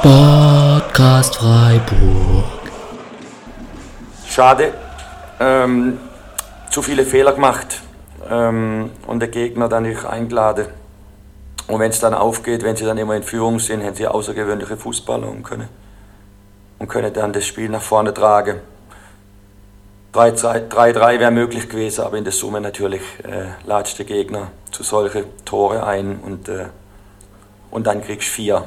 Sportcast Freiburg. Schade. Ähm, zu viele Fehler gemacht ähm, und der Gegner dann nicht eingeladen. Und wenn es dann aufgeht, wenn sie dann immer in Führung sind, haben sie außergewöhnliche Fußballer und können, und können dann das Spiel nach vorne tragen. 3-3 wäre möglich gewesen, aber in der Summe natürlich äh, latscht der Gegner zu solchen Tore ein und, äh, und dann kriegst du vier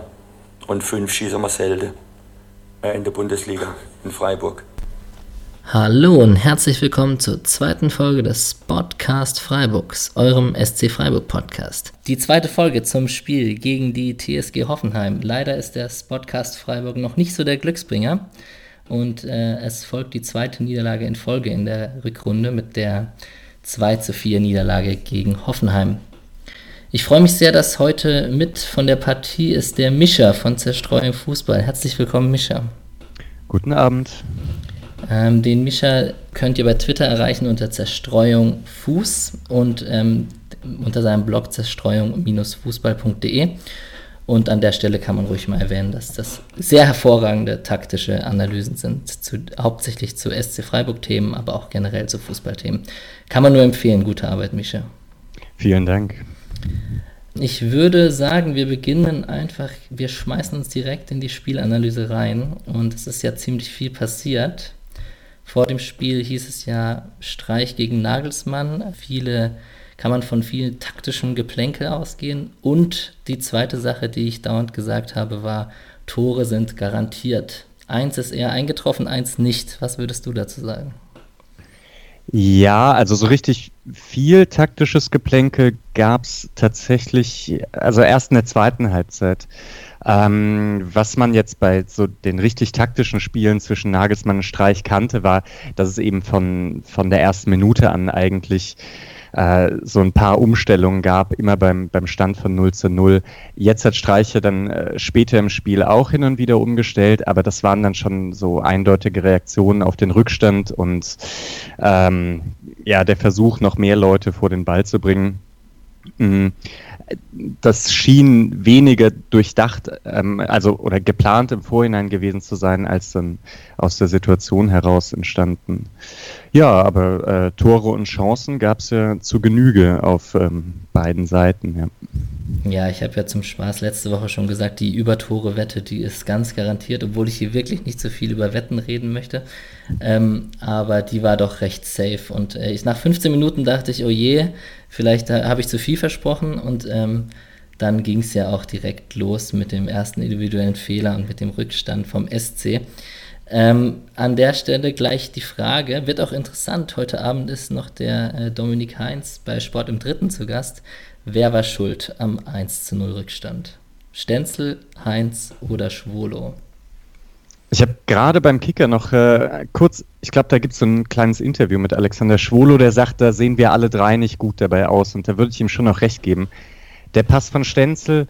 und fünf schießen wir selten äh, in der Bundesliga in Freiburg. Hallo und herzlich willkommen zur zweiten Folge des Podcast Freiburgs, eurem SC Freiburg Podcast. Die zweite Folge zum Spiel gegen die TSG Hoffenheim. Leider ist der Podcast Freiburg noch nicht so der Glücksbringer und äh, es folgt die zweite Niederlage in Folge in der Rückrunde mit der 2 zu 4 Niederlage gegen Hoffenheim. Ich freue mich sehr, dass heute mit von der Partie ist der Mischer von Zerstreuung Fußball. Herzlich willkommen, Mischer. Guten Abend. Ähm, den Mischa könnt ihr bei Twitter erreichen unter Zerstreuung Fuß und ähm, unter seinem Blog zerstreuung-fußball.de. Und an der Stelle kann man ruhig mal erwähnen, dass das sehr hervorragende taktische Analysen sind, zu, hauptsächlich zu SC Freiburg-Themen, aber auch generell zu Fußballthemen. Kann man nur empfehlen. Gute Arbeit, Mischa. Vielen Dank. Ich würde sagen, wir beginnen einfach, wir schmeißen uns direkt in die Spielanalyse rein und es ist ja ziemlich viel passiert. Vor dem Spiel hieß es ja Streich gegen Nagelsmann. Viele kann man von viel taktischem Geplänkel ausgehen. Und die zweite Sache, die ich dauernd gesagt habe, war, Tore sind garantiert. Eins ist eher eingetroffen, eins nicht. Was würdest du dazu sagen? Ja, also so richtig viel taktisches Geplänkel gab es tatsächlich, also erst in der zweiten Halbzeit. Ähm, was man jetzt bei so den richtig taktischen Spielen zwischen Nagelsmann und Streich kannte, war, dass es eben von, von der ersten Minute an eigentlich äh, so ein paar Umstellungen gab, immer beim, beim Stand von 0 zu 0. Jetzt hat Streiche dann äh, später im Spiel auch hin und wieder umgestellt, aber das waren dann schon so eindeutige Reaktionen auf den Rückstand und ähm, ja, der Versuch, noch mehr Leute vor den Ball zu bringen. Mhm das schien weniger durchdacht, ähm, also oder geplant im Vorhinein gewesen zu sein, als dann aus der Situation heraus entstanden. Ja, aber äh, Tore und Chancen gab es ja zu Genüge auf ähm, beiden Seiten. Ja, ja ich habe ja zum Spaß letzte Woche schon gesagt, die Übertore-Wette, die ist ganz garantiert, obwohl ich hier wirklich nicht so viel über Wetten reden möchte. Ähm, aber die war doch recht safe. Und äh, ich, nach 15 Minuten dachte ich, oh je, vielleicht äh, habe ich zu viel versprochen. Und ähm, dann ging es ja auch direkt los mit dem ersten individuellen Fehler und mit dem Rückstand vom SC. Ähm, an der Stelle gleich die Frage, wird auch interessant, heute Abend ist noch der äh, Dominik Heinz bei Sport im Dritten zu Gast. Wer war schuld am 1 zu 0 Rückstand? Stenzel, Heinz oder Schwolo? Ich habe gerade beim Kicker noch äh, kurz, ich glaube, da gibt es so ein kleines Interview mit Alexander Schwolo, der sagt, da sehen wir alle drei nicht gut dabei aus und da würde ich ihm schon noch recht geben. Der Pass von Stenzel,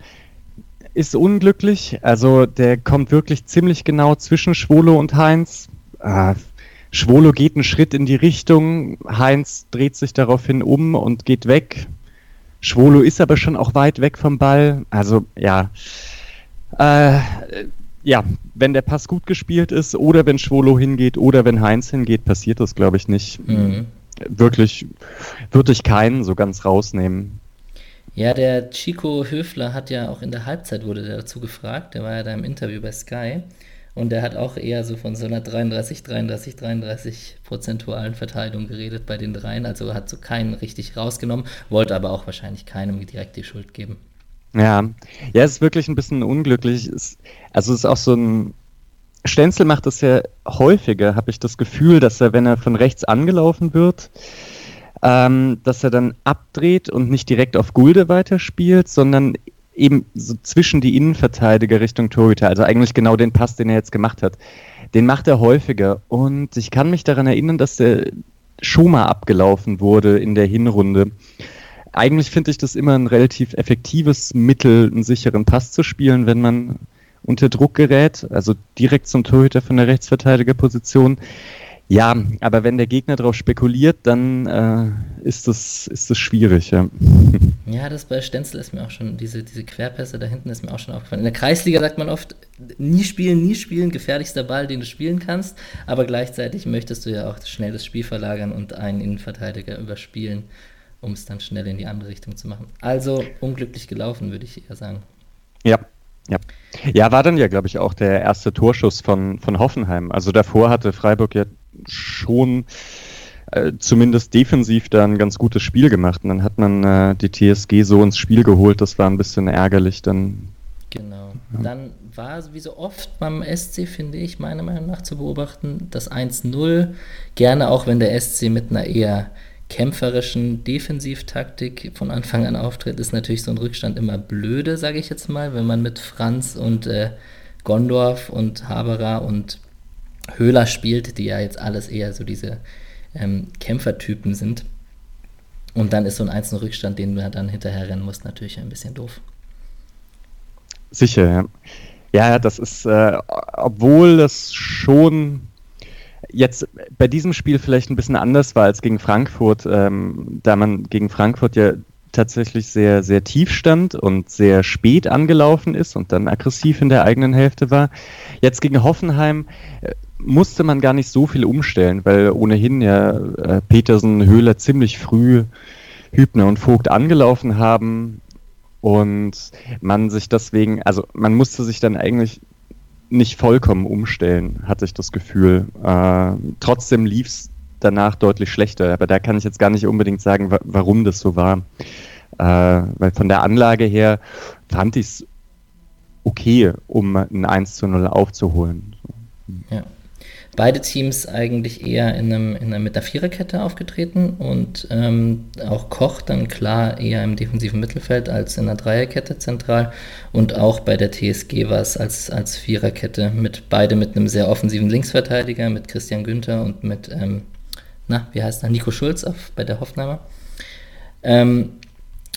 ist unglücklich. Also der kommt wirklich ziemlich genau zwischen Schwolo und Heinz. Äh, Schwolo geht einen Schritt in die Richtung, Heinz dreht sich daraufhin um und geht weg. Schwolo ist aber schon auch weit weg vom Ball. Also ja, äh, ja, wenn der Pass gut gespielt ist oder wenn Schwolo hingeht oder wenn Heinz hingeht, passiert das, glaube ich, nicht. Mhm. Wirklich würde ich keinen so ganz rausnehmen. Ja, der Chico Höfler hat ja auch in der Halbzeit wurde der dazu gefragt, der war ja da im Interview bei Sky und der hat auch eher so von so einer 33, 33, 33 prozentualen Verteilung geredet bei den dreien, also hat so keinen richtig rausgenommen, wollte aber auch wahrscheinlich keinem direkt die Schuld geben. Ja, ja, es ist wirklich ein bisschen unglücklich. Es, also es ist auch so ein Stenzel macht das ja häufiger, habe ich das Gefühl, dass er, wenn er von rechts angelaufen wird, ähm, dass er dann abdreht und nicht direkt auf Gulde weiterspielt, sondern eben so zwischen die Innenverteidiger Richtung Torhüter, also eigentlich genau den Pass, den er jetzt gemacht hat. Den macht er häufiger und ich kann mich daran erinnern, dass der schon mal abgelaufen wurde in der Hinrunde. Eigentlich finde ich das immer ein relativ effektives Mittel, einen sicheren Pass zu spielen, wenn man unter Druck gerät, also direkt zum Torhüter von der Rechtsverteidigerposition. Ja, aber wenn der Gegner darauf spekuliert, dann äh, ist das ist das schwierig. Ja. Ja, das bei Stenzel ist mir auch schon, diese, diese Querpässe da hinten ist mir auch schon aufgefallen. In der Kreisliga sagt man oft, nie spielen, nie spielen, gefährlichster Ball, den du spielen kannst, aber gleichzeitig möchtest du ja auch schnell das Spiel verlagern und einen Innenverteidiger überspielen, um es dann schnell in die andere Richtung zu machen. Also unglücklich gelaufen, würde ich eher sagen. Ja, ja. Ja, war dann ja, glaube ich, auch der erste Torschuss von, von Hoffenheim. Also davor hatte Freiburg ja schon äh, zumindest defensiv da ein ganz gutes Spiel gemacht. Und dann hat man äh, die TSG so ins Spiel geholt, das war ein bisschen ärgerlich dann. Genau. Ja. Dann war wie so oft beim SC, finde ich, meiner Meinung nach zu beobachten, das 1-0. Gerne auch, wenn der SC mit einer eher kämpferischen Defensivtaktik von Anfang an auftritt, ist natürlich so ein Rückstand immer blöde, sage ich jetzt mal, wenn man mit Franz und äh, Gondorf und Haberer und Höhler spielt, die ja jetzt alles eher so diese ähm, Kämpfertypen sind. Und dann ist so ein einzelner Rückstand, den du dann hinterher rennen musst, natürlich ein bisschen doof. Sicher, ja. Ja, das ist, äh, obwohl das schon jetzt bei diesem Spiel vielleicht ein bisschen anders war als gegen Frankfurt, ähm, da man gegen Frankfurt ja tatsächlich sehr, sehr tief stand und sehr spät angelaufen ist und dann aggressiv in der eigenen Hälfte war. Jetzt gegen Hoffenheim äh, musste man gar nicht so viel umstellen, weil ohnehin ja äh, Petersen, Höhler ziemlich früh Hübner und Vogt angelaufen haben und man sich deswegen, also man musste sich dann eigentlich nicht vollkommen umstellen, hatte ich das Gefühl. Äh, trotzdem lief es danach deutlich schlechter, aber da kann ich jetzt gar nicht unbedingt sagen, wa warum das so war. Äh, weil von der Anlage her fand ich es okay, um ein 1 zu 0 aufzuholen. Ja beide Teams eigentlich eher in einem, in einer, mit einer Viererkette aufgetreten und ähm, auch Koch dann klar eher im defensiven Mittelfeld als in einer Dreierkette zentral und auch bei der TSG war es als, als Viererkette mit beide mit einem sehr offensiven Linksverteidiger, mit Christian Günther und mit, ähm, na, wie heißt er, Nico Schulz auf, bei der Hoffenheimer. Ähm,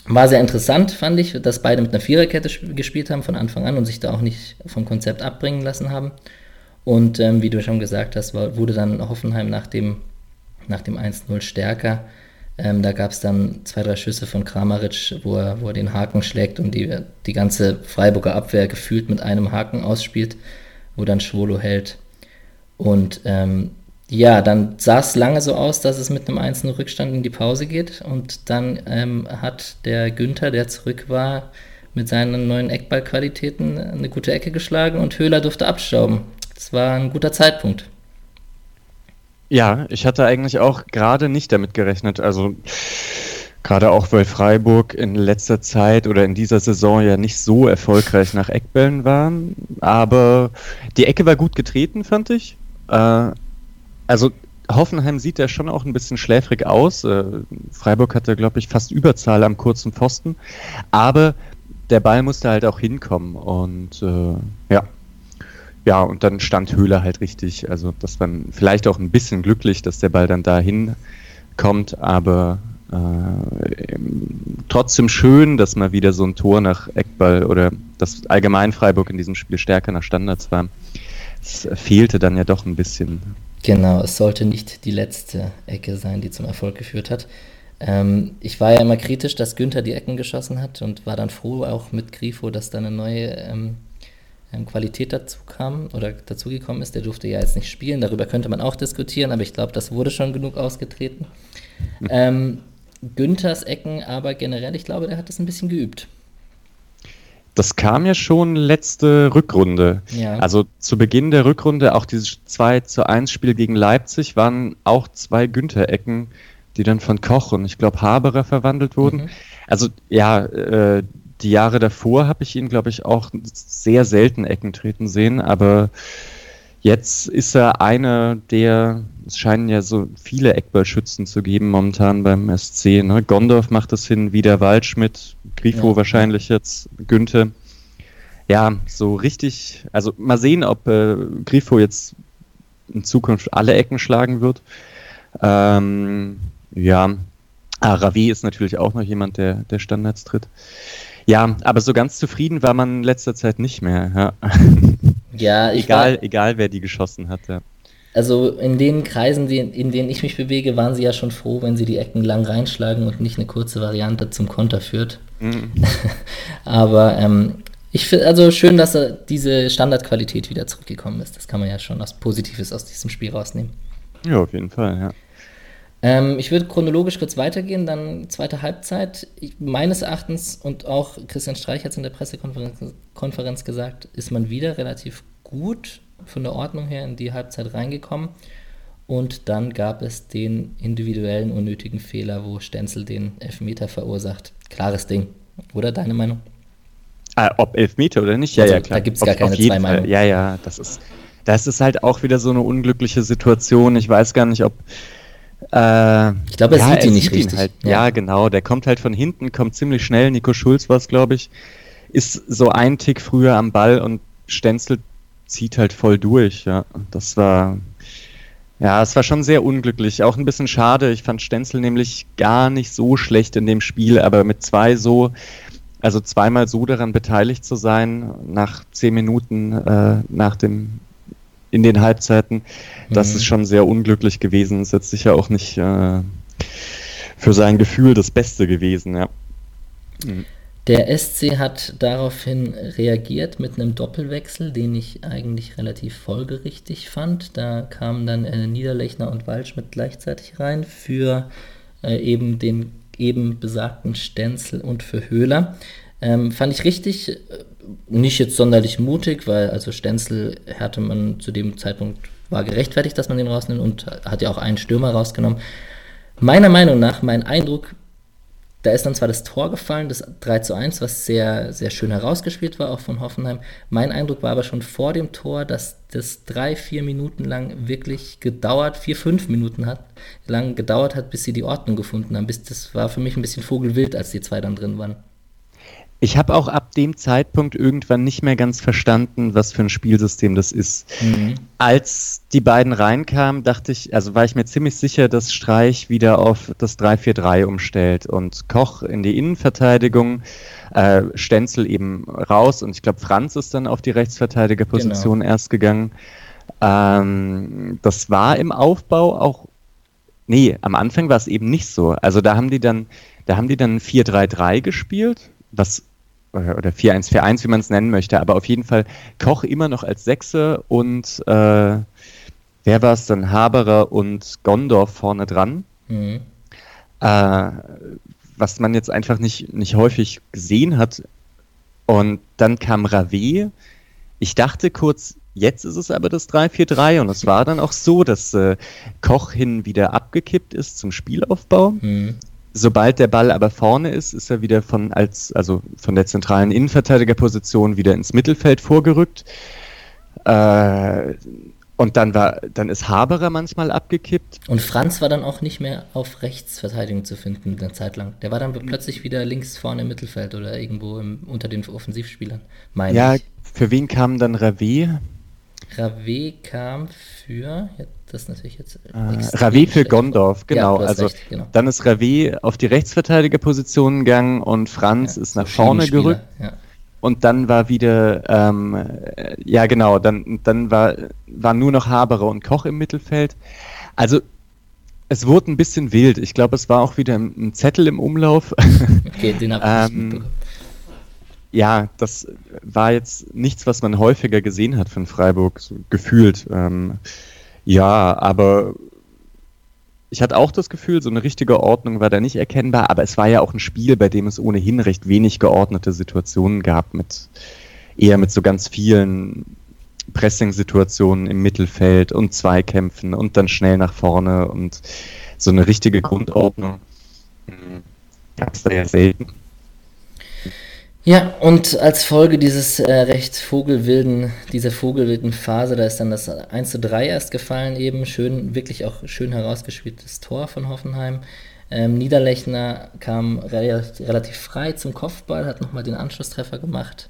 war sehr interessant, fand ich, dass beide mit einer Viererkette gespielt haben von Anfang an und sich da auch nicht vom Konzept abbringen lassen haben. Und ähm, wie du schon gesagt hast, wurde dann Hoffenheim nach dem, nach dem 1-0 stärker. Ähm, da gab es dann zwei, drei Schüsse von Kramaric, wo er, wo er den Haken schlägt und die, die ganze Freiburger Abwehr gefühlt mit einem Haken ausspielt, wo dann Schwolo hält. Und ähm, ja, dann sah es lange so aus, dass es mit einem 1-0 Rückstand in die Pause geht. Und dann ähm, hat der Günther, der zurück war, mit seinen neuen Eckballqualitäten eine gute Ecke geschlagen und Höhler durfte abstauben. Das war ein guter Zeitpunkt. Ja, ich hatte eigentlich auch gerade nicht damit gerechnet. Also gerade auch, weil Freiburg in letzter Zeit oder in dieser Saison ja nicht so erfolgreich nach Eckbällen waren. Aber die Ecke war gut getreten, fand ich. Äh, also Hoffenheim sieht ja schon auch ein bisschen schläfrig aus. Äh, Freiburg hatte, glaube ich, fast Überzahl am kurzen Pfosten. Aber der Ball musste halt auch hinkommen. Und äh, ja, ja, und dann stand Höhler halt richtig. Also das war vielleicht auch ein bisschen glücklich, dass der Ball dann dahin kommt, aber äh, trotzdem schön, dass mal wieder so ein Tor nach Eckball oder dass allgemein Freiburg in diesem Spiel stärker nach Standards war. Es fehlte dann ja doch ein bisschen. Genau, es sollte nicht die letzte Ecke sein, die zum Erfolg geführt hat. Ähm, ich war ja immer kritisch, dass Günther die Ecken geschossen hat und war dann froh, auch mit Grifo, dass da eine neue ähm, ähm, Qualität dazu kam oder dazugekommen ist. Der durfte ja jetzt nicht spielen, darüber könnte man auch diskutieren, aber ich glaube, das wurde schon genug ausgetreten. Ähm, Günthers Ecken, aber generell, ich glaube, der hat das ein bisschen geübt. Das kam ja schon letzte Rückrunde. Ja. Also zu Beginn der Rückrunde, auch dieses 2 zu 1 Spiel gegen Leipzig, waren auch zwei Günther-Ecken, die dann von Koch und ich glaube Haberer verwandelt wurden. Mhm. Also ja, äh, die Jahre davor habe ich ihn, glaube ich, auch sehr selten Ecken treten sehen, aber jetzt ist er einer der, es scheinen ja so viele Eckballschützen zu geben momentan beim SC. Ne? Gondorf macht es hin, wieder Waldschmidt, Grifo ja. wahrscheinlich jetzt, Günther. Ja, so richtig, also mal sehen, ob äh, Grifo jetzt in Zukunft alle Ecken schlagen wird. Ähm, ja, ah, Ravi ist natürlich auch noch jemand, der, der Standards tritt. Ja, aber so ganz zufrieden war man in letzter Zeit nicht mehr. Ja, ja egal, war, egal wer die geschossen hat. Ja. Also in den Kreisen, die, in denen ich mich bewege, waren sie ja schon froh, wenn sie die Ecken lang reinschlagen und nicht eine kurze Variante zum Konter führt. Mhm. Aber ähm, ich finde also schön, dass er diese Standardqualität wieder zurückgekommen ist. Das kann man ja schon was Positives aus diesem Spiel rausnehmen. Ja, auf jeden Fall, ja. Ähm, ich würde chronologisch kurz weitergehen, dann zweite Halbzeit. Ich, meines Erachtens und auch Christian Streich hat es in der Pressekonferenz Konferenz gesagt, ist man wieder relativ gut von der Ordnung her in die Halbzeit reingekommen. Und dann gab es den individuellen unnötigen Fehler, wo Stenzel den Elfmeter verursacht. Klares Ding, oder deine Meinung? Ah, ob Elfmeter oder nicht? Ja, also, ja, klar. Da gibt es gar auf, keine auf zwei Meinungen. Ja, ja, das ist, das ist halt auch wieder so eine unglückliche Situation. Ich weiß gar nicht, ob. Äh, ich glaube, er ja, sieht ihn nicht richtig. Ihn halt, ja. ja. genau. Der kommt halt von hinten, kommt ziemlich schnell. Nico Schulz war es, glaube ich. Ist so ein Tick früher am Ball und Stenzel zieht halt voll durch. Ja, das war ja, es war schon sehr unglücklich. Auch ein bisschen schade. Ich fand Stenzel nämlich gar nicht so schlecht in dem Spiel, aber mit zwei so, also zweimal so daran beteiligt zu sein, nach zehn Minuten äh, nach dem in den Halbzeiten, mhm. das ist schon sehr unglücklich gewesen. Ist jetzt sicher auch nicht äh, für sein Gefühl das Beste gewesen, ja. Mhm. Der SC hat daraufhin reagiert mit einem Doppelwechsel, den ich eigentlich relativ folgerichtig fand. Da kamen dann äh, Niederlechner und Waldschmidt gleichzeitig rein für äh, eben den eben besagten Stenzel und für Höhler. Ähm, fand ich richtig, äh, nicht jetzt sonderlich mutig, weil also Stenzel hatte man zu dem Zeitpunkt war gerechtfertigt, dass man den rausnimmt und hat ja auch einen Stürmer rausgenommen. Meiner Meinung nach, mein Eindruck da ist dann zwar das Tor gefallen, das 3 zu 1, was sehr, sehr schön herausgespielt war, auch von Hoffenheim. Mein Eindruck war aber schon vor dem Tor, dass das drei, vier Minuten lang wirklich gedauert, vier, fünf Minuten hat, lang gedauert hat, bis sie die Ordnung gefunden haben. Bis, das war für mich ein bisschen vogelwild, als die zwei dann drin waren. Ich habe auch ab dem Zeitpunkt irgendwann nicht mehr ganz verstanden, was für ein Spielsystem das ist. Mhm. Als die beiden reinkamen, dachte ich, also war ich mir ziemlich sicher, dass Streich wieder auf das 3-4-3 umstellt und Koch in die Innenverteidigung, äh, Stenzel eben raus und ich glaube, Franz ist dann auf die Rechtsverteidigerposition genau. erst gegangen. Ähm, das war im Aufbau auch, nee, am Anfang war es eben nicht so. Also da haben die dann, da haben die dann 4-3-3 gespielt was oder 4-1-4-1, wie man es nennen möchte, aber auf jeden Fall Koch immer noch als Sechse und äh, wer war es dann? Haberer und Gondorf vorne dran. Mhm. Äh, was man jetzt einfach nicht, nicht häufig gesehen hat. Und dann kam Rave. Ich dachte kurz, jetzt ist es aber das 3-4-3 und es war dann auch so, dass äh, Koch hin wieder abgekippt ist zum Spielaufbau. Mhm. Sobald der Ball aber vorne ist, ist er wieder von als also von der zentralen Innenverteidigerposition wieder ins Mittelfeld vorgerückt. Äh, und dann war, dann ist Haberer manchmal abgekippt. Und Franz war dann auch nicht mehr auf Rechtsverteidigung zu finden eine Zeit lang. Der war dann plötzlich wieder links vorne im Mittelfeld oder irgendwo im, unter den Offensivspielern. ja, ich. für wen kam dann Rave? Rave kam für, das ist natürlich jetzt. Äh, Rave für Gondorf, genau. Ja, also recht, genau. dann ist Rave auf die Rechtsverteidigerposition gegangen und Franz ja, ist nach vorne gerückt. Ja. Und dann war wieder, ähm, äh, ja genau, dann, dann war, waren nur noch Haberer und Koch im Mittelfeld. Also es wurde ein bisschen wild. Ich glaube, es war auch wieder ein, Zettel im Umlauf. Okay, den habe ich ähm, Ja, das war jetzt nichts, was man häufiger gesehen hat von Freiburg, so gefühlt. Ähm, ja, aber ich hatte auch das Gefühl, so eine richtige Ordnung war da nicht erkennbar, aber es war ja auch ein Spiel, bei dem es ohnehin recht wenig geordnete Situationen gab, mit eher mit so ganz vielen Pressing-Situationen im Mittelfeld und Zweikämpfen und dann schnell nach vorne und so eine richtige Grundordnung hm, gab es da ja selten. Ja, und als Folge dieses äh, recht vogelwilden, dieser vogelwilden Phase, da ist dann das 1 zu 3 erst gefallen, eben schön, wirklich auch schön herausgespieltes Tor von Hoffenheim. Ähm, Niederlechner kam re relativ frei zum Kopfball, hat nochmal den Anschlusstreffer gemacht.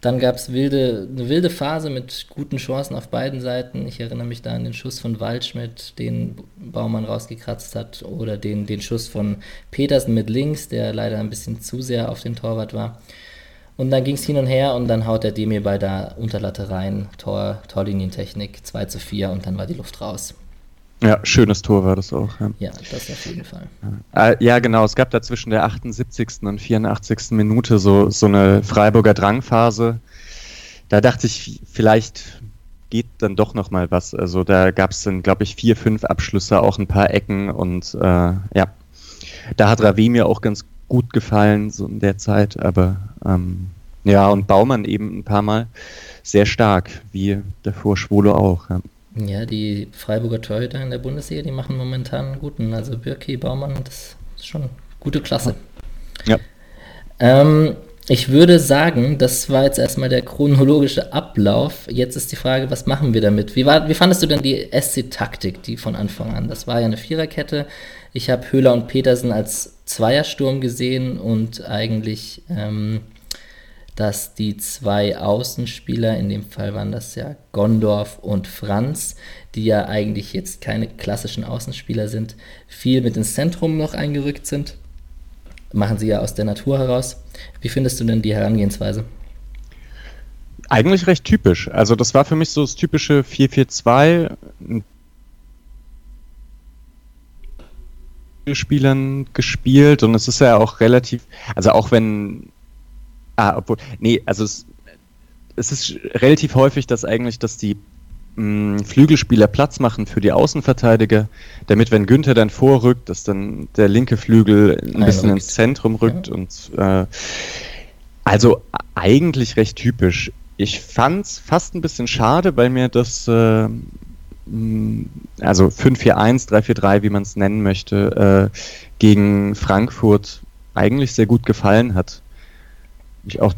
Dann gab es wilde, eine wilde Phase mit guten Chancen auf beiden Seiten. Ich erinnere mich da an den Schuss von Waldschmidt, den Baumann rausgekratzt hat, oder den, den Schuss von Petersen mit links, der leider ein bisschen zu sehr auf den Torwart war. Und dann ging es hin und her und dann haut der Demir bei der Unterlatte rein, Tor, Torlinientechnik 2 zu 4 und dann war die Luft raus. Ja, schönes Tor war das auch. Ja, ja das auf jeden Fall. Äh, ja, genau. Es gab da zwischen der 78. und 84. Minute so, so eine Freiburger Drangphase. Da dachte ich, vielleicht geht dann doch noch mal was. Also da gab es dann, glaube ich, vier, fünf Abschlüsse, auch ein paar Ecken und äh, ja, da hat Ravi mir auch ganz gut gefallen so in der Zeit, aber ähm, ja und Baumann eben ein paar Mal sehr stark, wie davor Schwolo auch. Ja. Ja, die Freiburger Torhüter in der Bundesliga, die machen momentan einen guten. Also Birki, Baumann, das ist schon gute Klasse. Ja. Ähm, ich würde sagen, das war jetzt erstmal der chronologische Ablauf. Jetzt ist die Frage, was machen wir damit? Wie, war, wie fandest du denn die SC-Taktik, die von Anfang an? Das war ja eine Viererkette. Ich habe Höhler und Petersen als Zweiersturm gesehen und eigentlich ähm, dass die zwei Außenspieler, in dem Fall waren das ja Gondorf und Franz, die ja eigentlich jetzt keine klassischen Außenspieler sind, viel mit ins Zentrum noch eingerückt sind. Machen sie ja aus der Natur heraus. Wie findest du denn die Herangehensweise? Eigentlich recht typisch. Also das war für mich so das typische 4-4-2. Spielern gespielt und es ist ja auch relativ, also auch wenn Ah, obwohl, nee, also es, es ist relativ häufig, dass eigentlich, dass die mh, mm, Flügelspieler Platz machen für die Außenverteidiger, damit, wenn Günther dann vorrückt, dass dann der linke Flügel ein Nein, bisschen ins Zentrum rückt ja. und äh, also eigentlich recht typisch. Ich fand's fast ein bisschen schade, weil mir das äh, mm, also 5-4-1, 3-4-3, wie man es nennen möchte, äh, gegen Frankfurt eigentlich sehr gut gefallen hat ich auch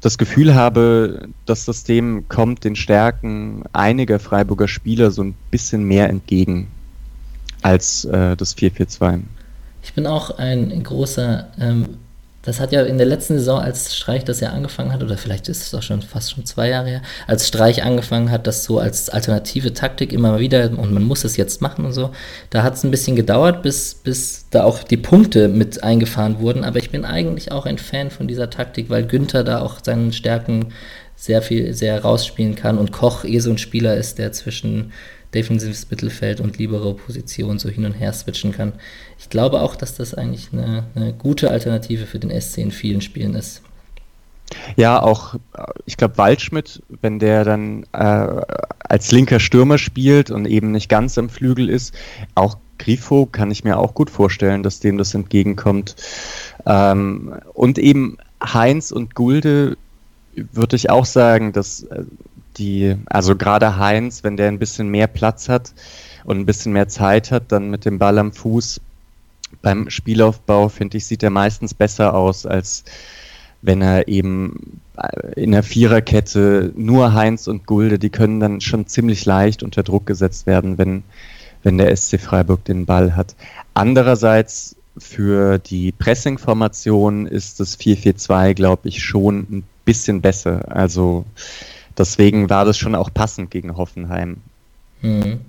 das Gefühl habe, das System kommt den Stärken einiger Freiburger Spieler so ein bisschen mehr entgegen als äh, das 4-4-2. Ich bin auch ein großer ähm, das hat ja in der letzten Saison, als Streich das ja angefangen hat, oder vielleicht ist es auch schon fast schon zwei Jahre her, als Streich angefangen hat, das so als alternative Taktik immer wieder, und man muss es jetzt machen und so, da hat es ein bisschen gedauert, bis, bis da auch die Punkte mit eingefahren wurden. Aber ich bin eigentlich auch ein Fan von dieser Taktik, weil Günther da auch seinen Stärken sehr viel, sehr rausspielen kann und Koch eh so ein Spieler ist, der zwischen defensives Mittelfeld und libere Position so hin und her switchen kann. Ich glaube auch, dass das eigentlich eine, eine gute Alternative für den SC in vielen Spielen ist. Ja, auch, ich glaube, Waldschmidt, wenn der dann äh, als linker Stürmer spielt und eben nicht ganz am Flügel ist, auch Grifo kann ich mir auch gut vorstellen, dass dem das entgegenkommt. Ähm, und eben Heinz und Gulde würde ich auch sagen, dass äh, die, also gerade Heinz, wenn der ein bisschen mehr Platz hat und ein bisschen mehr Zeit hat, dann mit dem Ball am Fuß beim Spielaufbau, finde ich, sieht er meistens besser aus, als wenn er eben in der Viererkette nur Heinz und Gulde, die können dann schon ziemlich leicht unter Druck gesetzt werden, wenn, wenn der SC Freiburg den Ball hat. Andererseits für die Pressing-Formation ist das 4-4-2, glaube ich, schon ein bisschen besser. Also Deswegen war das schon auch passend gegen Hoffenheim. Hm.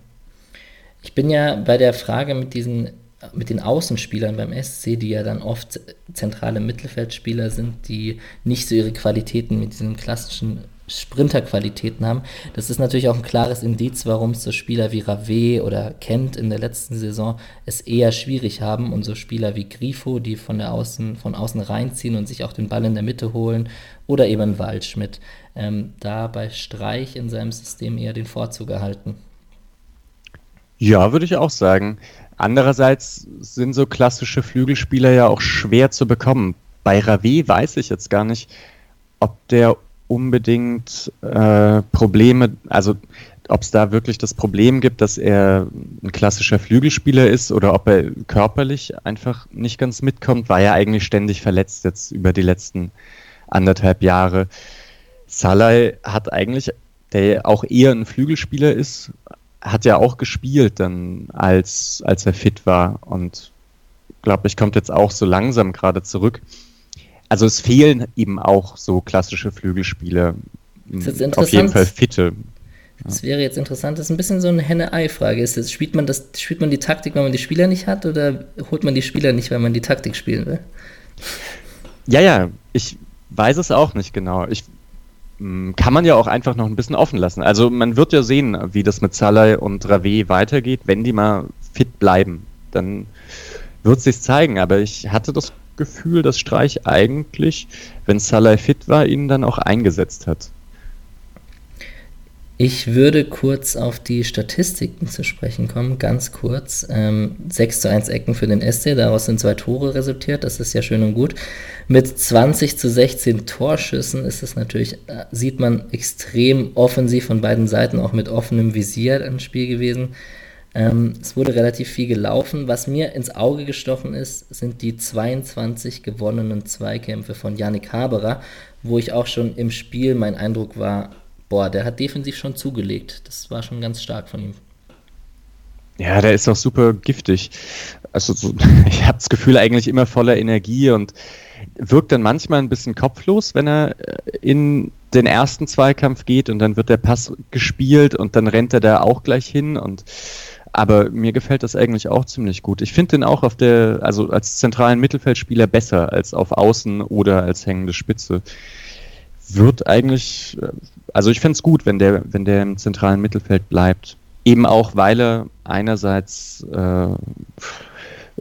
Ich bin ja bei der Frage mit diesen mit den Außenspielern beim SC, die ja dann oft zentrale Mittelfeldspieler sind, die nicht so ihre Qualitäten mit diesen klassischen Sprinterqualitäten haben. Das ist natürlich auch ein klares Indiz, warum so Spieler wie Rave oder Kent in der letzten Saison es eher schwierig haben und so Spieler wie Grifo, die von der Außen, von außen reinziehen und sich auch den Ball in der Mitte holen, oder eben Waldschmidt, ähm, da bei Streich in seinem System eher den Vorzug erhalten. Ja, würde ich auch sagen. Andererseits sind so klassische Flügelspieler ja auch schwer zu bekommen. Bei Rave weiß ich jetzt gar nicht, ob der unbedingt äh, Probleme, also ob es da wirklich das Problem gibt, dass er ein klassischer Flügelspieler ist oder ob er körperlich einfach nicht ganz mitkommt, war er eigentlich ständig verletzt jetzt über die letzten anderthalb Jahre. Salai hat eigentlich, der auch eher ein Flügelspieler ist, hat ja auch gespielt dann, als, als er fit war und glaube ich, kommt jetzt auch so langsam gerade zurück also es fehlen eben auch so klassische Flügelspiele. Auf jeden Fall fitte. Das wäre jetzt interessant. Das ist ein bisschen so eine Henne-Ei-Frage. spielt man das, spielt man die Taktik, weil man die Spieler nicht hat, oder holt man die Spieler nicht, weil man die Taktik spielen will? Ja, ja, ich weiß es auch nicht genau. Ich hm, kann man ja auch einfach noch ein bisschen offen lassen. Also man wird ja sehen, wie das mit Salah und Rave weitergeht, wenn die mal fit bleiben. Dann wird es sich zeigen. Aber ich hatte das Gefühl, dass Streich eigentlich, wenn Salah fit war, ihn dann auch eingesetzt hat. Ich würde kurz auf die Statistiken zu sprechen kommen, ganz kurz. Ähm, 6 zu 1 Ecken für den SC, daraus sind zwei Tore resultiert, das ist ja schön und gut. Mit 20 zu 16 Torschüssen ist es natürlich, äh, sieht man extrem offensiv von beiden Seiten, auch mit offenem Visier ein Spiel gewesen. Ähm, es wurde relativ viel gelaufen. Was mir ins Auge gestochen ist, sind die 22 gewonnenen Zweikämpfe von Yannick Haberer, wo ich auch schon im Spiel mein Eindruck war, boah, der hat defensiv schon zugelegt. Das war schon ganz stark von ihm. Ja, der ist auch super giftig. Also so, ich habe das Gefühl eigentlich immer voller Energie und wirkt dann manchmal ein bisschen kopflos, wenn er äh, in den ersten Zweikampf geht und dann wird der Pass gespielt und dann rennt er da auch gleich hin und aber mir gefällt das eigentlich auch ziemlich gut. Ich finde den auch auf der, also als zentralen Mittelfeldspieler besser als auf Außen oder als hängende Spitze. Wird eigentlich äh, also ich fände es gut, wenn der, wenn der im zentralen Mittelfeld bleibt. Eben auch, weil er einerseits äh,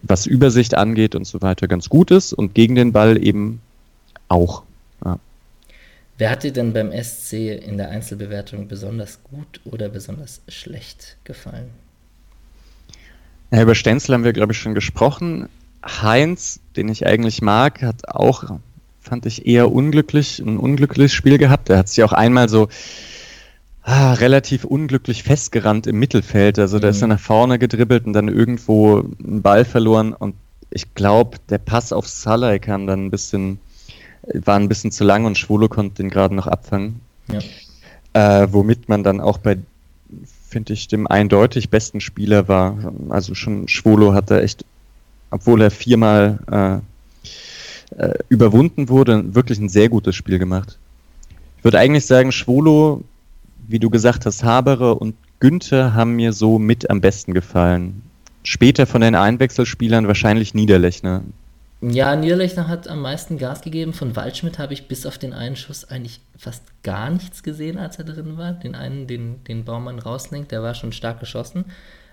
was Übersicht angeht und so weiter ganz gut ist und gegen den Ball eben auch. Ja. Wer hat dir denn beim SC in der Einzelbewertung besonders gut oder besonders schlecht gefallen? Ja, über Stenzel haben wir, glaube ich, schon gesprochen. Heinz, den ich eigentlich mag, hat auch fand ich eher unglücklich, ein unglückliches Spiel gehabt. Er hat sich auch einmal so ah, relativ unglücklich festgerannt im Mittelfeld. Also da ist er mhm. nach vorne gedribbelt und dann irgendwo einen Ball verloren. Und ich glaube, der Pass auf Salah kam dann ein bisschen, war ein bisschen zu lang und Schwolo konnte den gerade noch abfangen. Ja. Äh, womit man dann auch bei, finde ich, dem eindeutig besten Spieler war. Also schon Schwolo hatte echt, obwohl er viermal äh, äh, überwunden wurde, wirklich ein sehr gutes Spiel gemacht. Ich würde eigentlich sagen, Schwolo, wie du gesagt hast, Habere und Günther haben mir so mit am besten gefallen. Später von den Einwechselspielern wahrscheinlich Niederlechner. Ja, Niederlechner hat am meisten Gas gegeben. Von Waldschmidt habe ich bis auf den einen Schuss eigentlich fast gar nichts gesehen, als er drin war. Den einen, den, den Baumann rauslenkt, der war schon stark geschossen.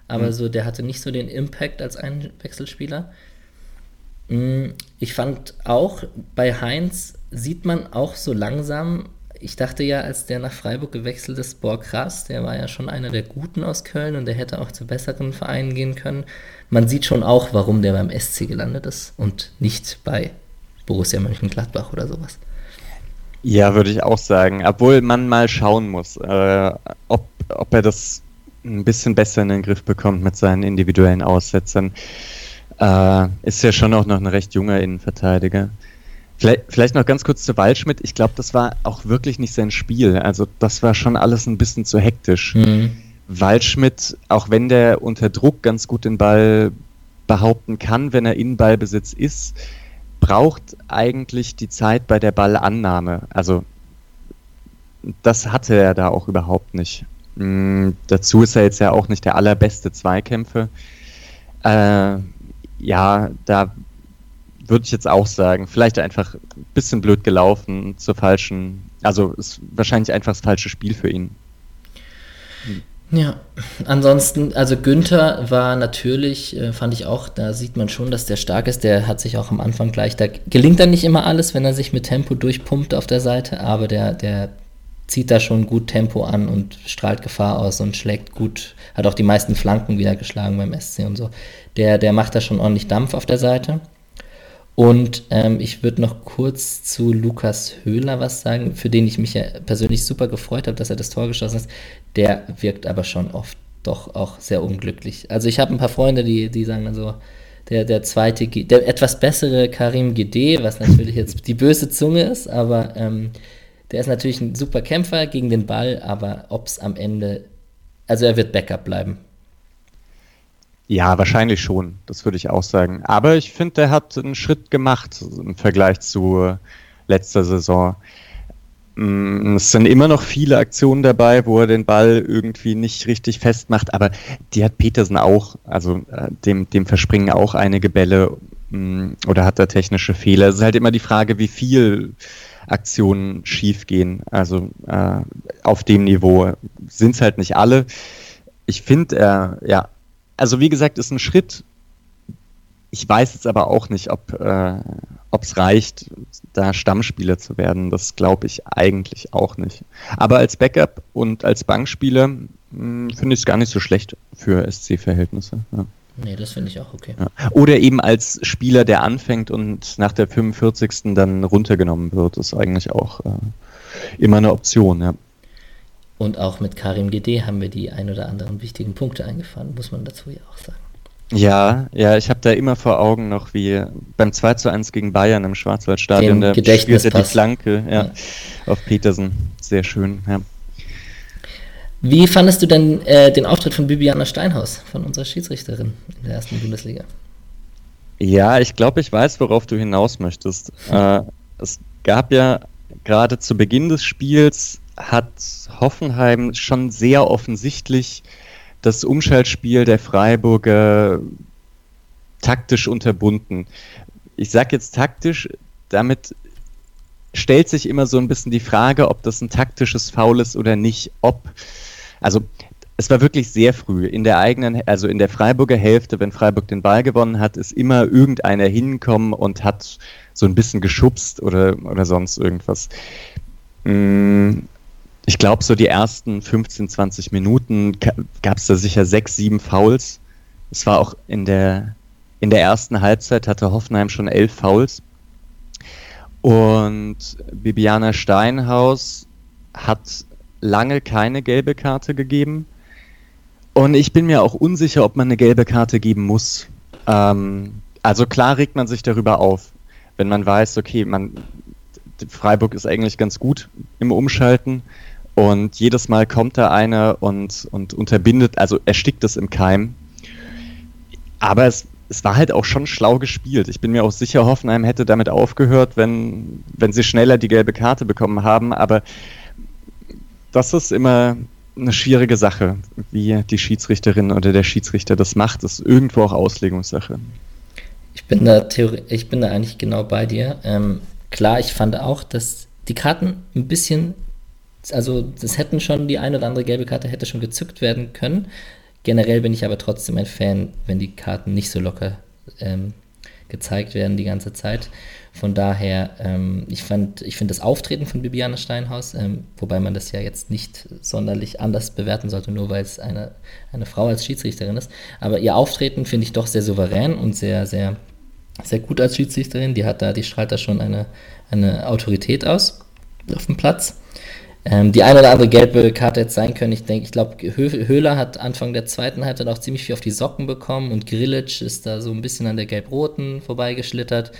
Aber mhm. so, der hatte nicht so den Impact als Einwechselspieler. Mm, ich fand auch, bei Heinz sieht man auch so langsam, ich dachte ja, als der nach Freiburg gewechselt ist, boah krass, der war ja schon einer der Guten aus Köln und der hätte auch zu besseren Vereinen gehen können. Man sieht schon auch, warum der beim SC gelandet ist und nicht bei Borussia Mönchengladbach oder sowas. Ja, würde ich auch sagen. Obwohl man mal schauen muss, äh, ob, ob er das ein bisschen besser in den Griff bekommt mit seinen individuellen Aussetzern. Äh, ist ja schon auch noch ein recht junger Innenverteidiger. Vielleicht, vielleicht noch ganz kurz zu Waldschmidt. Ich glaube, das war auch wirklich nicht sein Spiel. Also das war schon alles ein bisschen zu hektisch. Mhm. Waldschmidt, auch wenn der unter Druck ganz gut den Ball behaupten kann, wenn er in Ballbesitz ist, braucht eigentlich die Zeit bei der Ballannahme. Also das hatte er da auch überhaupt nicht. Mhm, dazu ist er jetzt ja auch nicht der allerbeste Zweikämpfer. Äh, ja, da würde ich jetzt auch sagen, vielleicht einfach ein bisschen blöd gelaufen zur falschen, also ist wahrscheinlich einfach das falsche Spiel für ihn. Ja, ansonsten, also Günther war natürlich, äh, fand ich auch, da sieht man schon, dass der stark ist. Der hat sich auch am Anfang gleich, da gelingt dann nicht immer alles, wenn er sich mit Tempo durchpumpt auf der Seite, aber der, der zieht da schon gut Tempo an und strahlt Gefahr aus und schlägt gut, hat auch die meisten Flanken wieder geschlagen beim SC und so. Der, der macht da schon ordentlich Dampf auf der Seite. Und ähm, ich würde noch kurz zu Lukas Höhler was sagen, für den ich mich ja persönlich super gefreut habe, dass er das Tor geschossen hat. Der wirkt aber schon oft doch auch sehr unglücklich. Also ich habe ein paar Freunde, die, die sagen dann so, der, der zweite, der etwas bessere Karim Gede, was natürlich jetzt die böse Zunge ist, aber ähm, der ist natürlich ein super Kämpfer gegen den Ball, aber ob es am Ende, also er wird Backup bleiben. Ja, wahrscheinlich schon. Das würde ich auch sagen. Aber ich finde, der hat einen Schritt gemacht im Vergleich zu letzter Saison. Mm, es sind immer noch viele Aktionen dabei, wo er den Ball irgendwie nicht richtig festmacht, aber die hat Petersen auch. Also äh, dem, dem verspringen auch einige Bälle mm, oder hat er technische Fehler. Es ist halt immer die Frage, wie viel Aktionen schief gehen. Also äh, auf dem Niveau sind es halt nicht alle. Ich finde, äh, ja, also wie gesagt, ist ein Schritt. Ich weiß jetzt aber auch nicht, ob äh, es reicht, da Stammspieler zu werden. Das glaube ich eigentlich auch nicht. Aber als Backup und als Bankspieler hm, finde ich es gar nicht so schlecht für SC-Verhältnisse. Ja. Nee, das finde ich auch okay. Ja. Oder eben als Spieler, der anfängt und nach der 45. dann runtergenommen wird, ist eigentlich auch äh, immer eine Option, ja. Und auch mit Karim GD haben wir die ein oder anderen wichtigen Punkte eingefahren, muss man dazu ja auch sagen. Ja, ja, ich habe da immer vor Augen noch, wie beim 2 zu 1 gegen Bayern im Schwarzwaldstadion, der spielte die Flanke ja, ja. auf Petersen. Sehr schön, ja. Wie fandest du denn äh, den Auftritt von Bibiana Steinhaus, von unserer Schiedsrichterin in der ersten Bundesliga? Ja, ich glaube, ich weiß, worauf du hinaus möchtest. Äh, es gab ja gerade zu Beginn des Spiels, hat Hoffenheim schon sehr offensichtlich das Umschaltspiel der Freiburger taktisch unterbunden. Ich sage jetzt taktisch, damit stellt sich immer so ein bisschen die Frage, ob das ein taktisches Foul ist oder nicht, ob also es war wirklich sehr früh in der eigenen, also in der Freiburger Hälfte, wenn Freiburg den Ball gewonnen hat, ist immer irgendeiner hingekommen und hat so ein bisschen geschubst oder, oder sonst irgendwas. Mm, ich glaube, so die ersten 15, 20 Minuten gab es da sicher sechs, sieben Fouls. Es war auch in der, in der ersten Halbzeit hatte Hoffenheim schon elf Fouls. Und Bibiana Steinhaus hat lange keine gelbe Karte gegeben. Und ich bin mir auch unsicher, ob man eine gelbe Karte geben muss. Ähm, also klar regt man sich darüber auf, wenn man weiß, okay, man, Freiburg ist eigentlich ganz gut im Umschalten und jedes Mal kommt da einer und, und unterbindet, also erstickt es im Keim. Aber es, es war halt auch schon schlau gespielt. Ich bin mir auch sicher, Hoffenheim hätte damit aufgehört, wenn, wenn sie schneller die gelbe Karte bekommen haben. Aber das ist immer eine schwierige Sache, wie die Schiedsrichterin oder der Schiedsrichter das macht. Das ist irgendwo auch Auslegungssache. Ich bin da, Theorie, ich bin da eigentlich genau bei dir. Ähm, klar, ich fand auch, dass die Karten ein bisschen, also das hätten schon, die eine oder andere gelbe Karte hätte schon gezückt werden können. Generell bin ich aber trotzdem ein Fan, wenn die Karten nicht so locker ähm, gezeigt werden die ganze Zeit. Von daher, ähm, ich, ich finde das Auftreten von Bibiana Steinhaus, ähm, wobei man das ja jetzt nicht sonderlich anders bewerten sollte, nur weil es eine, eine Frau als Schiedsrichterin ist. Aber ihr Auftreten finde ich doch sehr souverän und sehr, sehr, sehr gut als Schiedsrichterin. Die hat da, die strahlt da schon eine, eine Autorität aus auf dem Platz. Ähm, die eine oder andere gelbe Karte hätte sein können. Ich denke, ich glaube, Höhler hat Anfang der zweiten Halbzeit auch ziemlich viel auf die Socken bekommen und Grilic ist da so ein bisschen an der gelb-roten vorbeigeschlittert.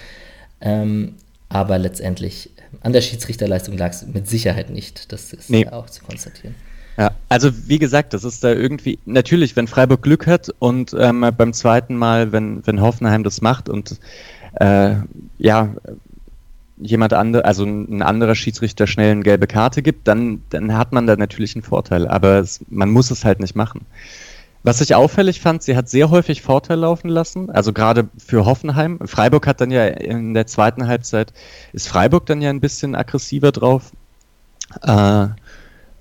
Ähm, aber letztendlich an der Schiedsrichterleistung lag es mit Sicherheit nicht. Das ist nee. auch zu konstatieren. Ja, also wie gesagt, das ist da irgendwie, natürlich, wenn Freiburg Glück hat und ähm, beim zweiten Mal, wenn, wenn Hoffenheim das macht und äh, ja, jemand andere, also ein anderer Schiedsrichter schnell eine gelbe Karte gibt, dann, dann hat man da natürlich einen Vorteil. Aber es, man muss es halt nicht machen. Was ich auffällig fand, sie hat sehr häufig Vorteil laufen lassen, also gerade für Hoffenheim. Freiburg hat dann ja in der zweiten Halbzeit, ist Freiburg dann ja ein bisschen aggressiver drauf. Äh,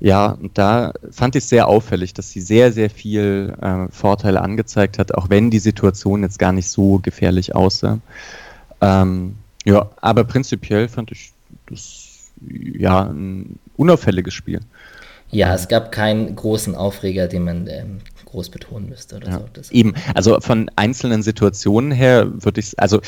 ja, und da fand ich es sehr auffällig, dass sie sehr, sehr viel äh, Vorteile angezeigt hat, auch wenn die Situation jetzt gar nicht so gefährlich aussah. Ähm, ja, aber prinzipiell fand ich das ja ein unauffälliges Spiel. Ja, es gab keinen großen Aufreger, den man ähm, groß betonen müsste oder ja, so. Das eben, also von einzelnen Situationen her würde ich, also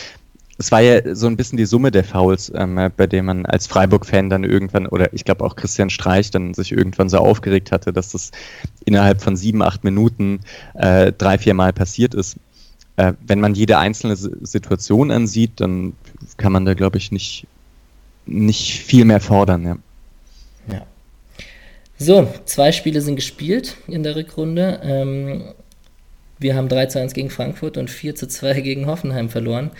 es war ja so ein bisschen die Summe der Fouls, ähm, bei dem man als Freiburg-Fan dann irgendwann, oder ich glaube auch Christian Streich dann sich irgendwann so aufgeregt hatte, dass das innerhalb von sieben, acht Minuten äh, drei, vier Mal passiert ist. Äh, wenn man jede einzelne Situation ansieht, dann kann man da, glaube ich, nicht, nicht viel mehr fordern. Ja. ja. So, zwei Spiele sind gespielt in der Rückrunde. Ähm, wir haben 3 zu 1 gegen Frankfurt und 4 zu 2 gegen Hoffenheim verloren.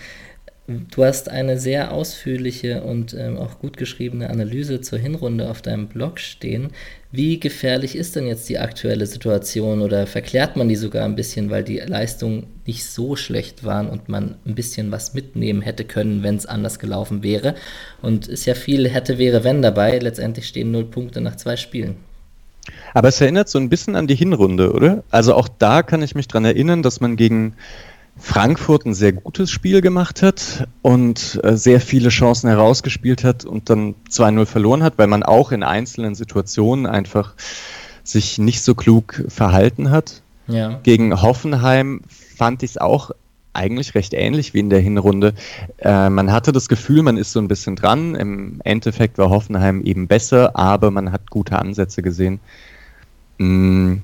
Du hast eine sehr ausführliche und ähm, auch gut geschriebene Analyse zur Hinrunde auf deinem Blog stehen. Wie gefährlich ist denn jetzt die aktuelle Situation oder verklärt man die sogar ein bisschen, weil die Leistungen nicht so schlecht waren und man ein bisschen was mitnehmen hätte können, wenn es anders gelaufen wäre? Und ist ja viel hätte, wäre, wenn dabei. Letztendlich stehen null Punkte nach zwei Spielen. Aber es erinnert so ein bisschen an die Hinrunde, oder? Also auch da kann ich mich dran erinnern, dass man gegen Frankfurt ein sehr gutes Spiel gemacht hat und äh, sehr viele Chancen herausgespielt hat und dann 2-0 verloren hat, weil man auch in einzelnen Situationen einfach sich nicht so klug verhalten hat. Ja. Gegen Hoffenheim fand ich es auch eigentlich recht ähnlich wie in der Hinrunde. Äh, man hatte das Gefühl, man ist so ein bisschen dran. Im Endeffekt war Hoffenheim eben besser, aber man hat gute Ansätze gesehen. Mm,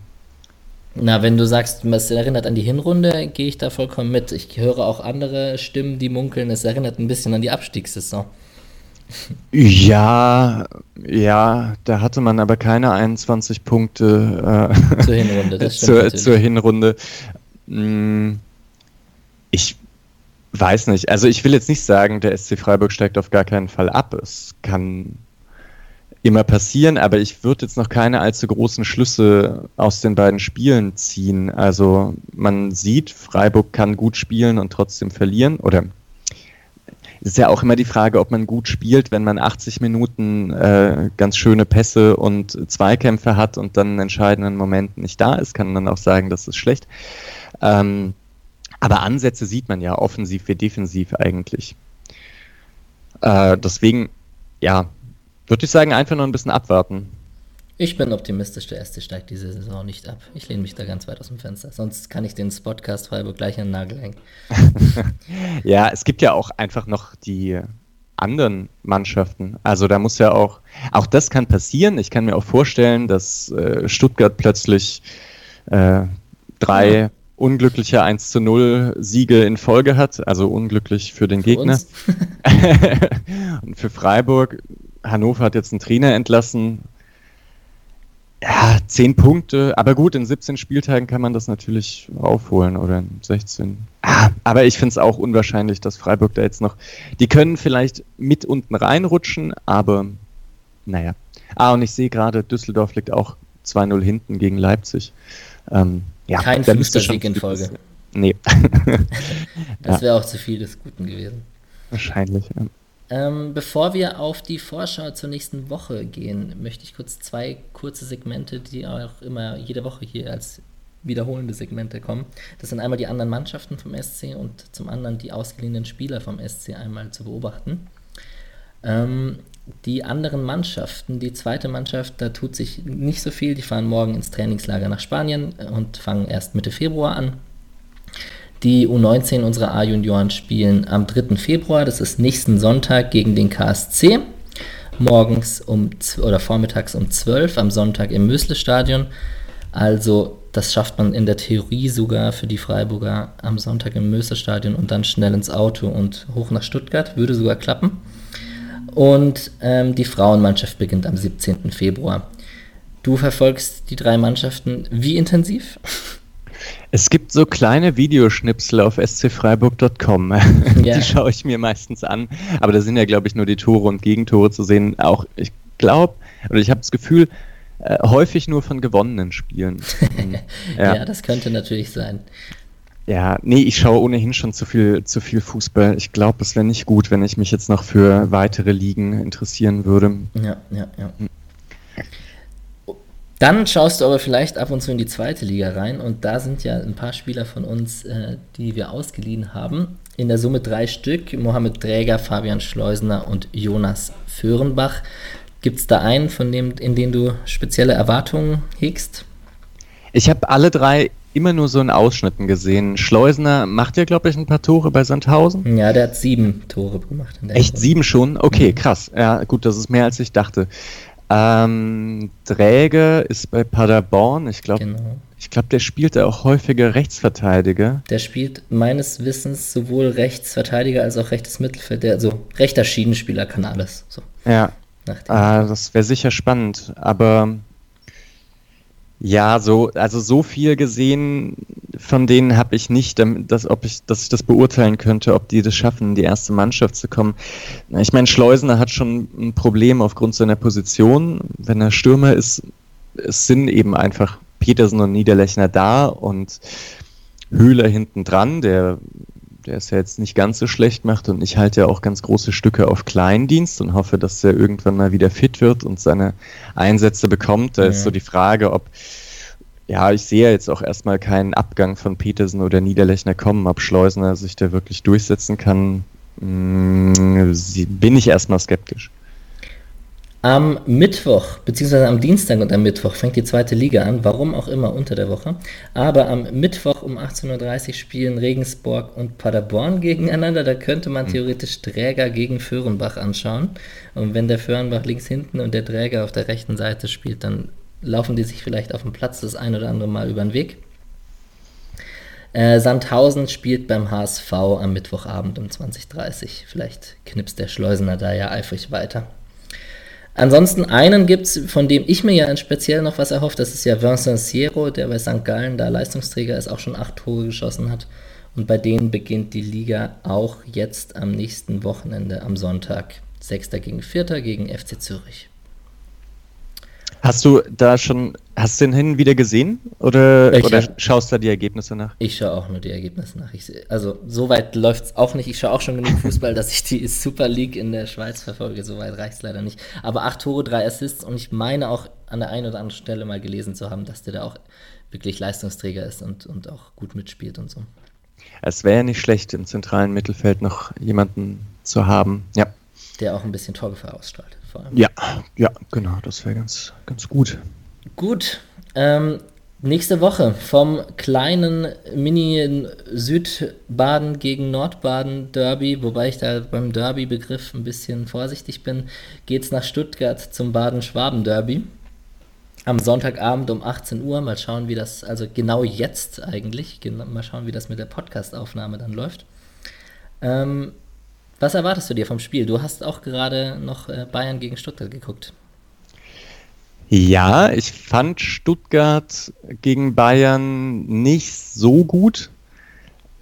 na, wenn du sagst, es erinnert an die Hinrunde, gehe ich da vollkommen mit. Ich höre auch andere Stimmen, die munkeln, es erinnert ein bisschen an die Abstiegssaison. Ja, ja, da hatte man aber keine 21 Punkte äh, zur Hinrunde. Das zur, zur Hinrunde. Hm, ich weiß nicht. Also ich will jetzt nicht sagen, der SC Freiburg steigt auf gar keinen Fall ab. Es kann immer passieren, aber ich würde jetzt noch keine allzu großen Schlüsse aus den beiden Spielen ziehen. Also man sieht, Freiburg kann gut spielen und trotzdem verlieren. Oder es ist ja auch immer die Frage, ob man gut spielt, wenn man 80 Minuten äh, ganz schöne Pässe und Zweikämpfe hat und dann in entscheidenden Momenten nicht da ist, kann man dann auch sagen, das ist schlecht. Ähm, aber Ansätze sieht man ja, offensiv wie defensiv eigentlich. Äh, deswegen, ja, würde ich sagen, einfach nur ein bisschen abwarten. Ich bin optimistisch, der erste steigt diese Saison nicht ab. Ich lehne mich da ganz weit aus dem Fenster. Sonst kann ich den Spotcast Freiburg gleich an den Nagel hängen. ja, es gibt ja auch einfach noch die anderen Mannschaften. Also da muss ja auch, auch das kann passieren. Ich kann mir auch vorstellen, dass äh, Stuttgart plötzlich äh, drei ja. unglückliche 1 zu 0 Siege in Folge hat. Also unglücklich für den für Gegner. Und für Freiburg Hannover hat jetzt einen Trainer entlassen. Ja, 10 Punkte, aber gut, in 17 Spieltagen kann man das natürlich aufholen oder in 16. Ah, aber ich finde es auch unwahrscheinlich, dass Freiburg da jetzt noch. Die können vielleicht mit unten reinrutschen, aber naja. Ah, und ich sehe gerade, Düsseldorf liegt auch 2-0 hinten gegen Leipzig. Ähm, ja, Kein fünfter Sieg in Folge. Nee. das wäre auch zu viel des Guten gewesen. Wahrscheinlich, ja. Ähm, bevor wir auf die Vorschau zur nächsten Woche gehen, möchte ich kurz zwei kurze Segmente, die auch immer jede Woche hier als wiederholende Segmente kommen. Das sind einmal die anderen Mannschaften vom SC und zum anderen die ausgeliehenen Spieler vom SC einmal zu beobachten. Ähm, die anderen Mannschaften, die zweite Mannschaft, da tut sich nicht so viel. Die fahren morgen ins Trainingslager nach Spanien und fangen erst Mitte Februar an. Die U19 unserer A-Junioren spielen am 3. Februar, das ist nächsten Sonntag gegen den KSC. Morgens um oder vormittags um 12 am Sonntag im Mösle-Stadion. Also, das schafft man in der Theorie sogar für die Freiburger am Sonntag im Mösle-Stadion und dann schnell ins Auto und hoch nach Stuttgart. Würde sogar klappen. Und ähm, die Frauenmannschaft beginnt am 17. Februar. Du verfolgst die drei Mannschaften wie intensiv? Es gibt so kleine Videoschnipsel auf scfreiburg.com. Ja. Die schaue ich mir meistens an. Aber da sind ja, glaube ich, nur die Tore und Gegentore zu sehen. Auch, ich glaube, oder ich habe das Gefühl, äh, häufig nur von gewonnenen Spielen. ja. ja, das könnte natürlich sein. Ja, nee, ich schaue ohnehin schon zu viel, zu viel Fußball. Ich glaube, es wäre nicht gut, wenn ich mich jetzt noch für weitere Ligen interessieren würde. Ja, ja, ja. Dann schaust du aber vielleicht ab und zu in die zweite Liga rein und da sind ja ein paar Spieler von uns, äh, die wir ausgeliehen haben. In der Summe drei Stück: Mohamed Träger, Fabian Schleusener und Jonas Föhrenbach. Gibt es da einen, von dem, in den du spezielle Erwartungen hegst? Ich habe alle drei immer nur so in Ausschnitten gesehen. Schleusener macht ja, glaube ich, ein paar Tore bei Sandhausen. Ja, der hat sieben Tore gemacht. Echt Runde. sieben schon? Okay, mhm. krass. Ja, gut, das ist mehr als ich dachte. Ähm, Dräge ist bei Paderborn. Ich glaube, genau. ich glaube, der spielt da auch häufiger Rechtsverteidiger. Der spielt meines Wissens sowohl Rechtsverteidiger als auch rechtes Mittelfeld. Der, also rechter Schienenspieler kann alles. So. Ja. Ah, das wäre sicher spannend. Aber Ja, so, also so viel gesehen von denen habe ich nicht, dass, ob ich, dass ich das beurteilen könnte, ob die das schaffen, in die erste Mannschaft zu kommen. Ich meine, Schleusener hat schon ein Problem aufgrund seiner Position. Wenn er Stürmer ist, es sind eben einfach Petersen und Niederlechner da und Höhler hinten dran, der, der es ja jetzt nicht ganz so schlecht macht und ich halte ja auch ganz große Stücke auf Kleindienst und hoffe, dass er irgendwann mal wieder fit wird und seine Einsätze bekommt. Da ja. ist so die Frage, ob ja, ich sehe jetzt auch erstmal keinen Abgang von Petersen oder Niederlechner kommen, ob Schleusner sich da wirklich durchsetzen kann, mm, bin ich erstmal skeptisch. Am Mittwoch, beziehungsweise am Dienstag und am Mittwoch fängt die zweite Liga an, warum auch immer unter der Woche. Aber am Mittwoch um 18.30 Uhr spielen Regensburg und Paderborn gegeneinander. Da könnte man hm. theoretisch Träger gegen Föhrenbach anschauen. Und wenn der Föhrenbach links hinten und der Träger auf der rechten Seite spielt, dann laufen die sich vielleicht auf dem Platz das ein oder andere Mal über den Weg. Äh, Sandhausen spielt beim HSV am Mittwochabend um 20.30 Uhr. Vielleicht knipst der Schleusener da ja eifrig weiter. Ansonsten einen gibt es, von dem ich mir ja speziell noch was erhofft. Das ist ja Vincent Sierro, der bei St. Gallen da Leistungsträger ist, auch schon acht Tore geschossen hat. Und bei denen beginnt die Liga auch jetzt am nächsten Wochenende, am Sonntag. Sechster gegen Vierter gegen FC Zürich. Hast du da schon, hast du den hin wieder gesehen oder, ich, oder schaust du da die Ergebnisse nach? Ich schaue auch nur die Ergebnisse nach. Ich, also so weit läuft es auch nicht. Ich schaue auch schon genug Fußball, dass ich die Super League in der Schweiz verfolge. So weit reicht es leider nicht. Aber acht Tore, drei Assists und ich meine auch an der einen oder anderen Stelle mal gelesen zu haben, dass der da auch wirklich Leistungsträger ist und, und auch gut mitspielt und so. Es wäre ja nicht schlecht, im zentralen Mittelfeld noch jemanden zu haben. Ja. Der auch ein bisschen Torgefahr ausstrahlt vor allem. Ja, ja, genau, das wäre ganz, ganz gut. Gut. Ähm, nächste Woche vom kleinen Mini Südbaden gegen Nordbaden Derby, wobei ich da beim Derby-Begriff ein bisschen vorsichtig bin, geht es nach Stuttgart zum Baden-Schwaben-Derby. Am Sonntagabend um 18 Uhr. Mal schauen, wie das, also genau jetzt eigentlich, mal schauen, wie das mit der Podcast-Aufnahme dann läuft. Ähm, was erwartest du dir vom Spiel? Du hast auch gerade noch äh, Bayern gegen Stuttgart geguckt. Ja, ich fand Stuttgart gegen Bayern nicht so gut.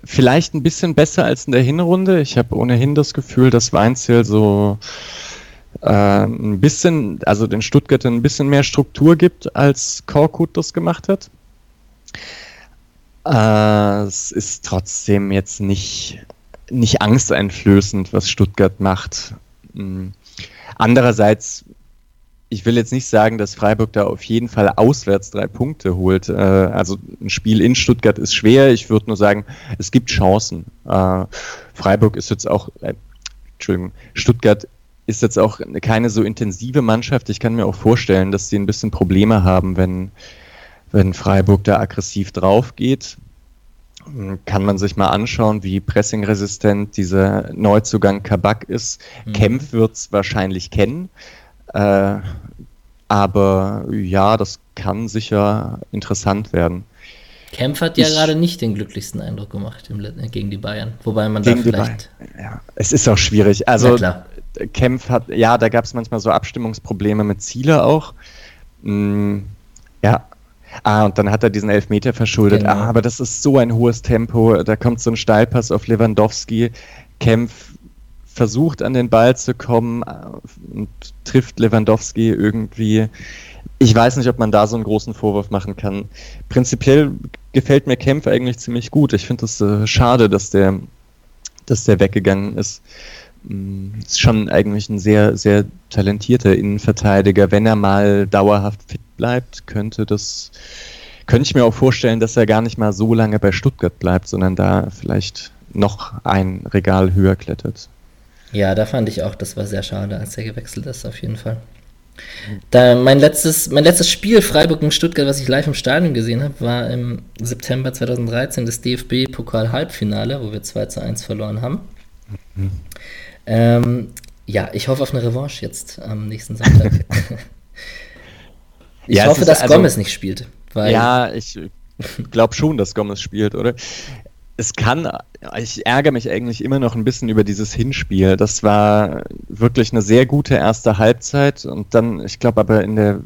Vielleicht ein bisschen besser als in der Hinrunde. Ich habe ohnehin das Gefühl, dass Weinzel so äh, ein bisschen, also den Stuttgart ein bisschen mehr Struktur gibt, als Korkut das gemacht hat. Äh, es ist trotzdem jetzt nicht nicht angsteinflößend, was Stuttgart macht. Hm. Andererseits, ich will jetzt nicht sagen, dass Freiburg da auf jeden Fall auswärts drei Punkte holt. Äh, also ein Spiel in Stuttgart ist schwer. Ich würde nur sagen, es gibt Chancen. Äh, Freiburg ist jetzt auch, äh, Entschuldigung, Stuttgart ist jetzt auch keine so intensive Mannschaft. Ich kann mir auch vorstellen, dass sie ein bisschen Probleme haben, wenn, wenn Freiburg da aggressiv drauf geht kann man sich mal anschauen, wie pressingresistent dieser Neuzugang Kabak ist. Mhm. Kempf wird es wahrscheinlich kennen. Äh, aber ja, das kann sicher interessant werden. Kempf hat ja ich, gerade nicht den glücklichsten Eindruck gemacht im, gegen die Bayern. Wobei man da vielleicht. Ja, es ist auch schwierig. Also, Kempf hat, ja, da gab es manchmal so Abstimmungsprobleme mit Ziele auch. Mm, ja, Ah, und dann hat er diesen Elfmeter verschuldet. Genau. Ah, aber das ist so ein hohes Tempo. Da kommt so ein Steilpass auf Lewandowski. Kempf versucht an den Ball zu kommen äh, und trifft Lewandowski irgendwie. Ich weiß nicht, ob man da so einen großen Vorwurf machen kann. Prinzipiell gefällt mir Kempf eigentlich ziemlich gut. Ich finde es äh, schade, dass der, dass der weggegangen ist. Mm, ist schon eigentlich ein sehr, sehr talentierter Innenverteidiger. Wenn er mal dauerhaft fit bleibt, könnte das, könnte ich mir auch vorstellen, dass er gar nicht mal so lange bei Stuttgart bleibt, sondern da vielleicht noch ein Regal höher klettert. Ja, da fand ich auch, das war sehr schade, als er gewechselt ist, auf jeden Fall. Da mein letztes, mein letztes Spiel Freiburg und Stuttgart, was ich live im Stadion gesehen habe, war im September 2013 das DFB-Pokal-Halbfinale, wo wir 2 zu 1 verloren haben. Mhm. Ähm, ja, ich hoffe auf eine Revanche jetzt am nächsten Sonntag. ich ja, hoffe, dass also, Gomez nicht spielt. ja, ich glaube schon, dass Gomez spielt, oder? Es kann, ich ärgere mich eigentlich immer noch ein bisschen über dieses Hinspiel. Das war wirklich eine sehr gute erste Halbzeit und dann, ich glaube aber in der,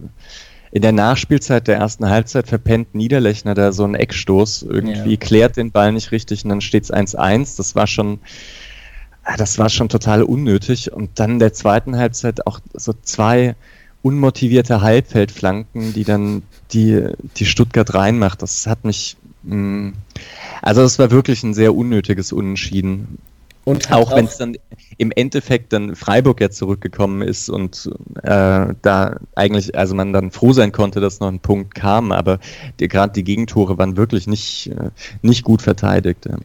in der Nachspielzeit der ersten Halbzeit verpennt Niederlechner da so einen Eckstoß, irgendwie ja. klärt den Ball nicht richtig und dann steht es 1-1. Das war schon, das war schon total unnötig. Und dann in der zweiten Halbzeit auch so zwei unmotivierte Halbfeldflanken, die dann die, die Stuttgart reinmacht. Das hat mich, mh, mm, also es war wirklich ein sehr unnötiges Unentschieden. Und auch wenn es dann im Endeffekt dann Freiburg ja zurückgekommen ist und äh, da eigentlich, also man dann froh sein konnte, dass noch ein Punkt kam, aber gerade die Gegentore waren wirklich nicht, äh, nicht gut verteidigt. Ja.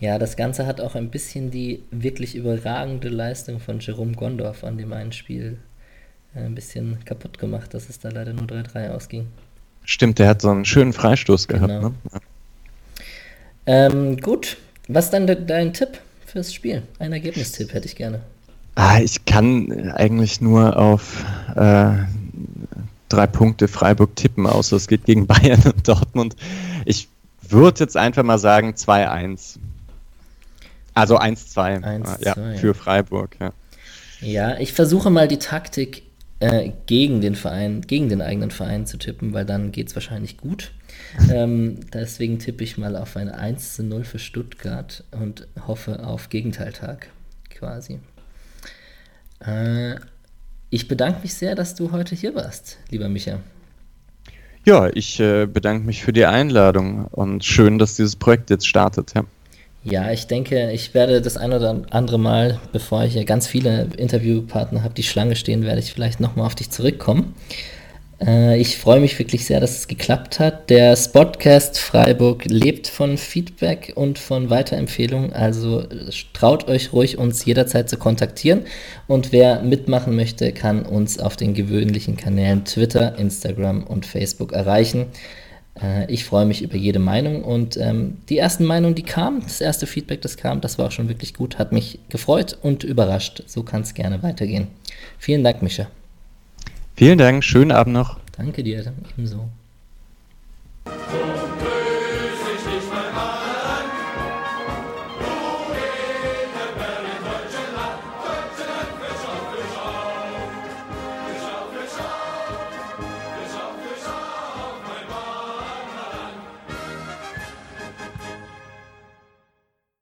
Ja. das Ganze hat auch ein bisschen die wirklich überragende Leistung von Jerome Gondorf an dem einen Spiel äh, ein bisschen kaputt gemacht, dass es da leider nur 3-3 ausging. Stimmt, der hat so einen schönen Freistoß gehabt. Genau. Ne? Ja. Ähm, gut, was dann de dein Tipp fürs Spiel? Ein Ergebnistipp hätte ich gerne. Ah, ich kann eigentlich nur auf äh, drei Punkte Freiburg tippen, außer es geht gegen Bayern und Dortmund. Ich würde jetzt einfach mal sagen 2-1. Also 1-2 ja, für Freiburg. Ja. ja, ich versuche mal die Taktik äh, gegen den Verein, gegen den eigenen Verein zu tippen, weil dann geht es wahrscheinlich gut. Ähm, deswegen tippe ich mal auf ein 1 zu 0 für Stuttgart und hoffe auf Gegenteiltag quasi. Äh, ich bedanke mich sehr, dass du heute hier warst, lieber Micha. Ja, ich äh, bedanke mich für die Einladung und schön, dass dieses Projekt jetzt startet. Ja. Ja, ich denke, ich werde das ein oder andere Mal, bevor ich hier ganz viele Interviewpartner habe, die Schlange stehen, werde ich vielleicht nochmal auf dich zurückkommen. Äh, ich freue mich wirklich sehr, dass es geklappt hat. Der Spotcast Freiburg lebt von Feedback und von Weiterempfehlungen. Also traut euch ruhig, uns jederzeit zu kontaktieren. Und wer mitmachen möchte, kann uns auf den gewöhnlichen Kanälen Twitter, Instagram und Facebook erreichen. Äh, ich freue mich über jede Meinung und ähm, die ersten Meinungen, die kamen, das erste Feedback, das kam, das war auch schon wirklich gut, hat mich gefreut und überrascht. So kann es gerne weitergehen. Vielen Dank, Micha. Vielen Dank, schönen Abend noch. Danke dir, ebenso.